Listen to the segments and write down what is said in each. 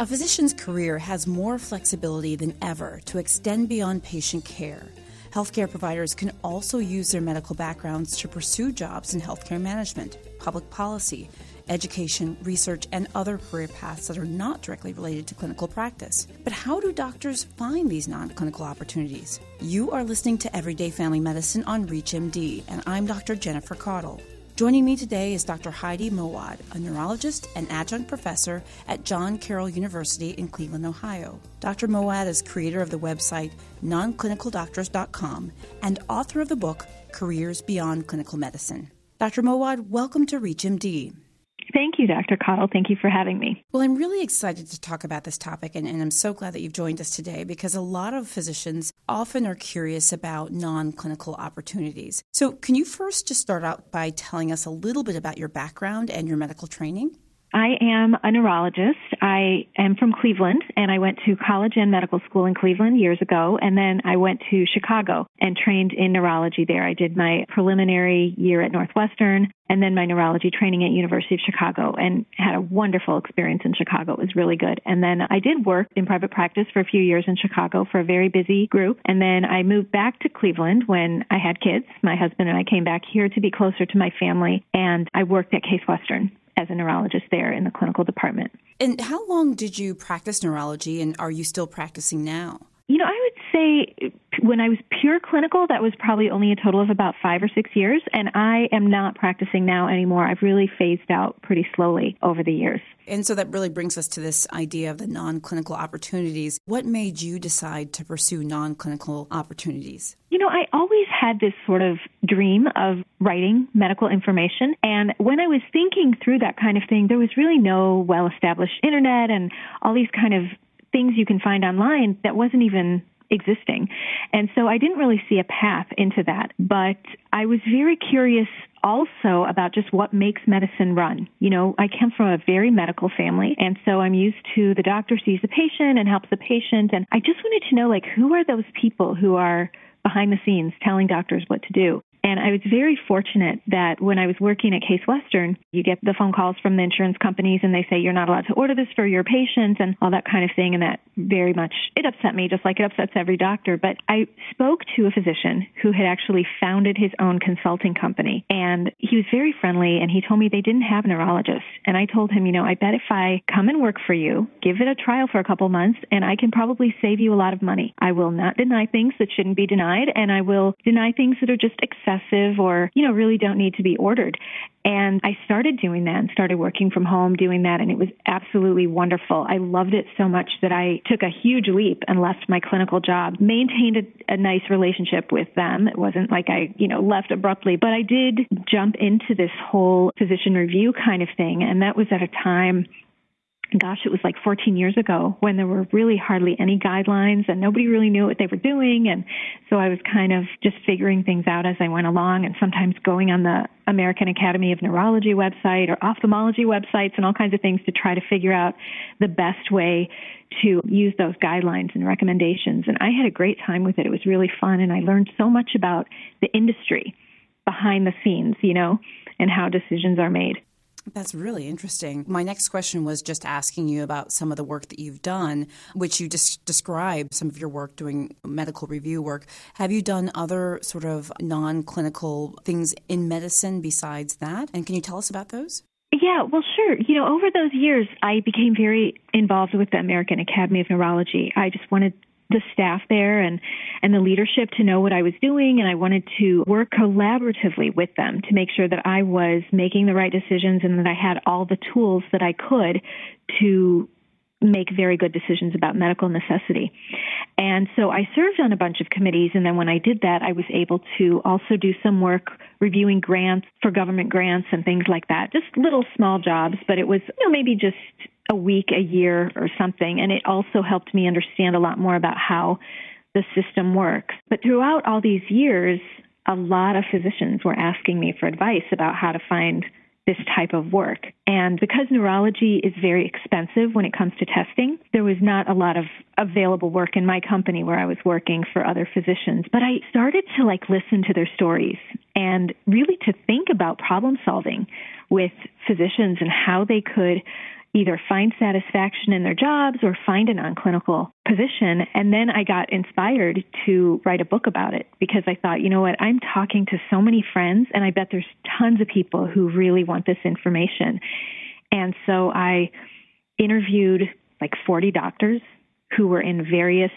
A physician's career has more flexibility than ever to extend beyond patient care. Healthcare providers can also use their medical backgrounds to pursue jobs in healthcare management, public policy, education, research, and other career paths that are not directly related to clinical practice. But how do doctors find these non clinical opportunities? You are listening to Everyday Family Medicine on ReachMD, and I'm Dr. Jennifer Caudle. Joining me today is Dr. Heidi Moawad, a neurologist and adjunct professor at John Carroll University in Cleveland, Ohio. Dr. Moawad is creator of the website nonclinicaldoctors.com and author of the book Careers Beyond Clinical Medicine. Dr. Moawad, welcome to ReachMD. Thank you, Dr. Caudle. Thank you for having me. Well, I'm really excited to talk about this topic, and, and, I'm so glad that you've joined us today because a lot of physicians often are curious about non clinical opportunities. So, can you first just start out by telling us a little bit about your background and your medical training? I am a neurologist. I am from Cleveland and I went to college and medical school in Cleveland years ago. And then I went to Chicago and trained in neurology there. I did my preliminary year at Northwestern and then my neurology training at University of Chicago and had a wonderful experience in Chicago. It was really good. And then I did work in private practice for a few years in Chicago for a very busy group. And then I moved back to Cleveland when I had kids. My husband and I came back here to be closer to my family and I worked at Case Western as a neurologist there in the clinical department. And how long did you practice neurology and are you still practicing now? You know, I would say when I was pure clinical, that was probably only a total of about five or six years. And I am not practicing now anymore. I've really phased out pretty slowly over the years. And so that really brings us to this idea of the non clinical opportunities. What made you decide to pursue non clinical opportunities? You know, I always had this sort of dream of writing medical information. And when I was thinking through that kind of thing, there was really no well established internet and all these kind of things you can find online that wasn't even existing. And so I didn't really see a path into that. But I was very curious also about just what makes medicine run. You know, I come from a very medical family, and so I'm used to the doctor sees the patient and helps the patient. And I just wanted to know, like, who are those people who are behind the scenes telling doctors what to do? And I was very fortunate that when I was working at Case Western, you get the phone calls from the insurance companies and they say you're not allowed to order this for your patient and all that kind of thing. And that very much, it upset me just like it upsets every doctor. But I spoke to a physician who had actually founded his own consulting company and he was very friendly and he told me they didn't have a neurologist. And I told him, you know, I bet if I come and work for you, give it a trial for a couple months and I can probably save you a lot of money. I will not deny things that shouldn't be denied and I will deny things that are just excessive or, you know, really don't need to be ordered. And I started doing that and started working from home doing that. And it was absolutely wonderful. I loved it so much that I took a huge leap and left my clinical job, maintained a, a nice relationship with them. It wasn't like I, you know, left abruptly, but I did jump into this whole physician review kind of thing. And that was at a time gosh, it was like 14 years ago when there were really hardly any guidelines and nobody really knew what they were doing. And so I was kind of just figuring things out as I went along and sometimes going on the American Academy of Neurology website or ophthalmology websites and all kinds of things to try to figure out the best way to use those guidelines and recommendations. And I had a great time with it. It was really fun and I learned so much about the industry behind the scenes, you know, and how decisions are made. That's really interesting. My next question was just asking you about some of the work that you've done, which you just described some of your work doing medical review work. Have you done other sort of non clinical things in medicine besides that? And can you tell us about those? Yeah, well, sure. You know, over those years, I became very involved with the American Academy of Neurology. I just wanted the staff there and and the leadership to know what I was doing and I wanted to work collaboratively with them to make sure that I was making the right decisions and that I had all the tools that I could to make very good decisions about medical necessity. And so I served on a bunch of committees and then when I did that I was able to also do some work reviewing grants for government grants and things like that. Just little small jobs, but it was you know maybe just a week, a year, or something. And it also helped me understand a lot more about how the system works. But throughout all these years, a lot of physicians were asking me for advice about how to find this type of work. And because neurology is very expensive when it comes to testing, there was not a lot of available work in my company where I was working for other physicians. But I started to like listen to their stories and really to think about problem solving with physicians and how they could either find satisfaction in their jobs or find a non clinical position. And then I got inspired to write a book about it because I thought, you know what, I'm talking to so many friends, and I bet there's tons of people who really want this information. And so I interviewed like 40 doctors who were in various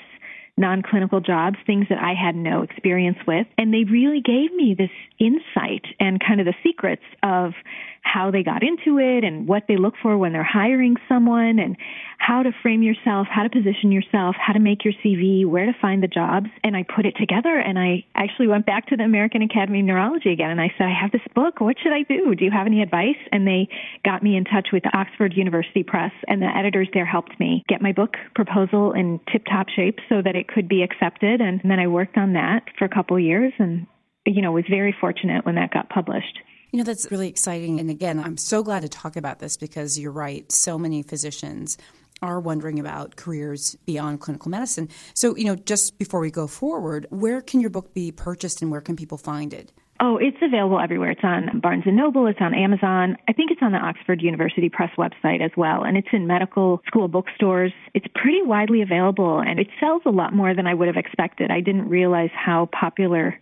non clinical jobs, things that I had no experience with. And they really gave me this insight and kind of the secrets of how they got into it and what they look for when they're hiring someone and how to frame yourself, how to position yourself, how to make your CV, where to find the jobs. And I put it together and I actually went back to the American Academy of Neurology again and I said, I have this book. What should I do? Do you have any advice? And they got me in touch with Oxford University Press and the editors there helped me get my book proposal in tip top shape so that it could be accepted. And then I worked on that for a couple of years and, you know, was very fortunate when that got published. You know, that's really exciting. And again, I'm so glad to talk about this because you're right. So many physicians are wondering about careers beyond clinical medicine. So, you know, just before we go forward, where can your book be purchased and where can people find it? Oh, it's available everywhere. It's on Barnes and Noble, it's on Amazon. I think it's on the Oxford University Press website as well, and it's in medical school bookstores. It's pretty widely available and it sells a lot more than I would have expected. I didn't realize how popular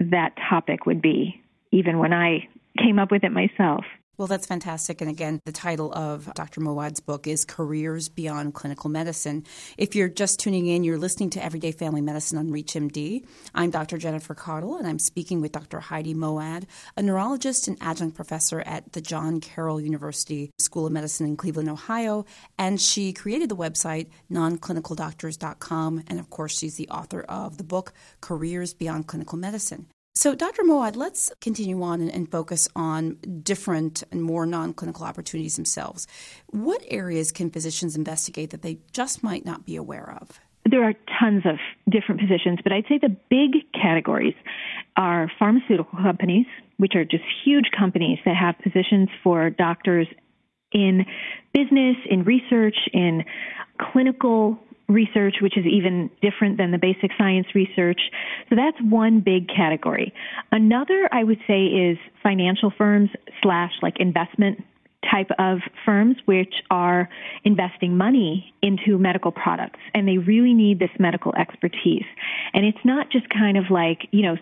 that topic would be even when I came up with it myself. Well, that's fantastic. And again, the title of Dr. Moawad's book is Careers Beyond Clinical Medicine. If you're just tuning in, you're listening to Everyday Family Medicine on ReachMD. I'm Dr. Jennifer Caudle, and I'm speaking with Dr. Heidi Moawad, a neurologist and adjunct professor at the John Carroll University School of Medicine in Cleveland, Ohio. And she created the website nonclinicaldoctors.com. And of course, she's the author of the book Careers Beyond Clinical Medicine. So, Dr. Moawad, let's continue on and, and focus on different and more non clinical opportunities themselves. What areas can physicians investigate that they just might not be aware of? There are tons of different positions, but I'd say the big categories are pharmaceutical companies, which are just huge companies that have positions for doctors in business, in research, in clinical research, which is even different than the basic science research. So that's one big category. Another, I would say, is financial firms slash like investment type of firms which are investing money into medical products and they really need this medical expertise. And it's not just kind of like, you know,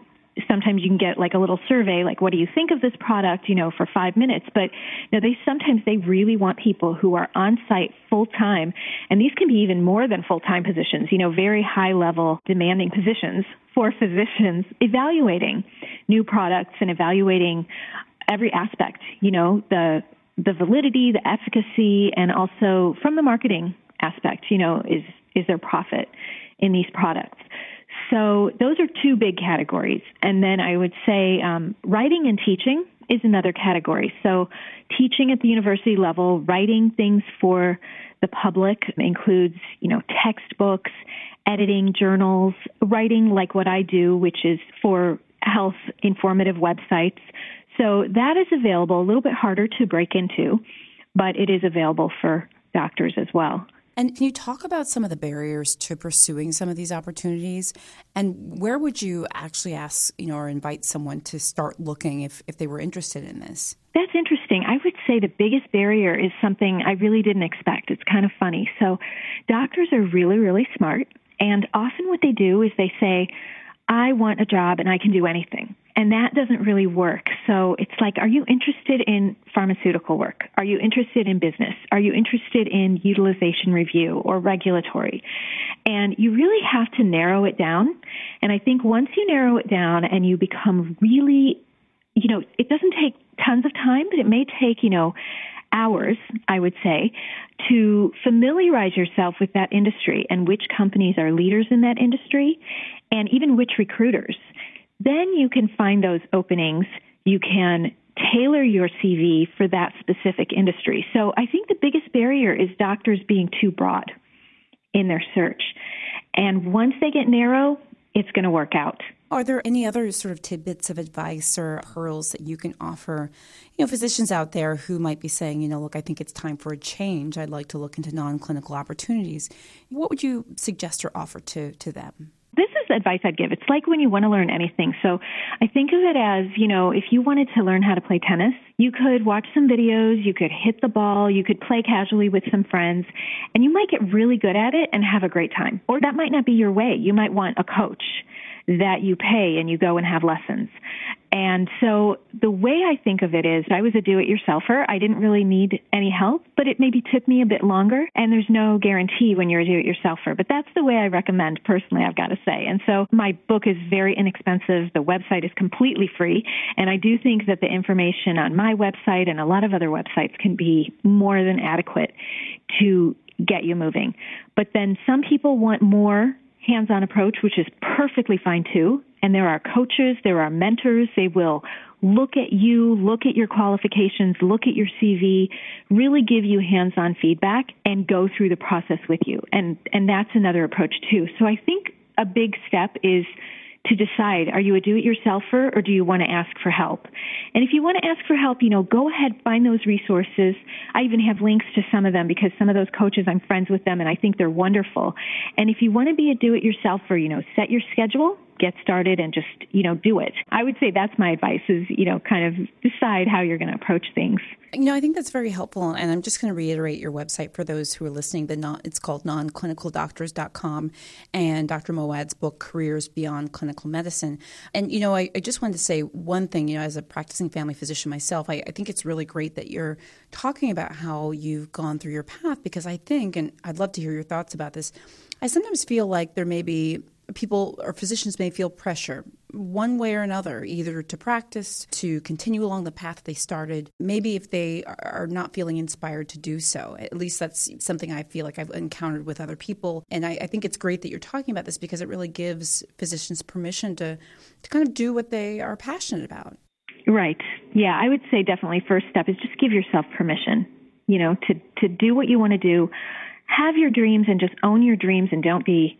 sometimes you can get like a little survey like what do you think of this product you know for five minutes. But you know, they sometimes they really want people who are on site full time and these can be even more than full time positions you know very high level demanding positions for physicians evaluating new products and evaluating every aspect you know the the validity the efficacy and also from the marketing aspect you know is is there profit in these products so those are two big categories. And then I would say um, writing and teaching is another category. So teaching at the university level, writing things for the public includes, you know, textbooks, editing journals, writing like what I do, which is for health informative websites. So that is available, a little bit harder to break into, but it is available for doctors as well. And can you talk about some of the barriers to pursuing some of these opportunities? And where would you actually ask, you know, or invite someone to start looking if, if they were interested in this? That's interesting. I would say the biggest barrier is something I really didn't expect. It's kind of funny. So, doctors are really, really smart. And often what they do is they say, I want a job and I can do anything. And that doesn't really work. So it's like, are you interested in pharmaceutical work? Are you interested in business? Are you interested in utilization review or regulatory? And you really have to narrow it down. And I think once you narrow it down and you become really, you know, it doesn't take tons of time, but it may take, you know, hours, I would say, to familiarize yourself with that industry and which companies are leaders in that industry and even which recruiters. Then you can find those openings. You can tailor your CV for that specific industry. So I think the biggest barrier is doctors being too broad in their search. And once they get narrow, it's going to work out. Are there any other sort of tidbits of advice or pearls that you can offer, you know, physicians out there who might be saying, you know, look, I think it's time for a change. I'd like to look into non-clinical opportunities. What would you suggest or offer to to them? Advice I'd give. It's like when you want to learn anything. So I think of it as, you know, if you wanted to learn how to play tennis, you could watch some videos, you could hit the ball, you could play casually with some friends, and you might get really good at it and have a great time. Or that might not be your way. You might want a coach that you pay and you go and have lessons. And so the way I think of it is I was a do it yourselfer. I didn't really need any help, but it maybe took me a bit longer. And there's no guarantee when you're a do it yourselfer, but that's the way I recommend personally, I've got to say. And so my book is very inexpensive. The website is completely free. And I do think that the information on my website and a lot of other websites can be more than adequate to get you moving. But then some people want more hands on approach, which is perfectly fine too. And there are coaches, there are mentors. They will look at you, look at your qualifications, look at your CV, really give you hands on feedback and go through the process with you. And, and that's another approach too. So I think a big step is to decide are you a do it yourselfer or do you want to ask for help? And if you want to ask for help, you know, go ahead, find those resources. I even have links to some of them because some of those coaches, I'm friends with them and I think they're wonderful. And if you want to be a do it yourselfer, you know, set your schedule, get started and just, you know, do it. I would say that's my advice is, you know, kind of decide how you're going to approach things. You know, I think that's very helpful. And I'm just going to reiterate your website for those who are listening. The non, it's called nonclinicaldoctors.com and Dr. Moawad's book, Careers Beyond Clinical Medicine. And, you know, I, I, just wanted to say one thing, you know, as a practicing family physician myself, I, I think it's really great that you're talking about how you've gone through your path because I think, and I'd love to hear your thoughts about this, I sometimes feel like there may be people or physicians may feel pressure one way or another, either to practice, to continue along the path they started. Maybe if they are not feeling inspired to do so. At least that's something I feel like I've encountered with other people. And I, I think it's great that you're talking about this because it really gives physicians permission to, to kind of do what they are passionate about. Right. Yeah, I would say definitely first step is just give yourself permission, you know, to, to do what you want to do. Have your dreams and just own your dreams and don't be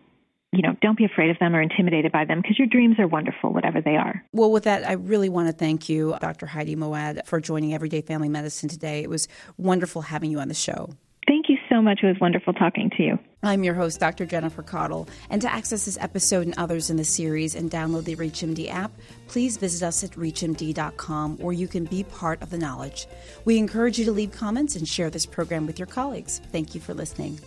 you know, don't be afraid of them or intimidated by them because your dreams are wonderful, whatever they are. Well, with that, I really want to thank you, Dr. Heidi Moawad, for joining Everyday Family Medicine today. It was wonderful having you on the show. Thank you so much. It was wonderful talking to you. I'm your host, Dr. Jennifer Caudle. And to access this episode and others in the series and download the ReachMD app, please visit us at reachmd.com where you can be part of the knowledge. We encourage you to leave comments and share this program with your colleagues. Thank you for listening.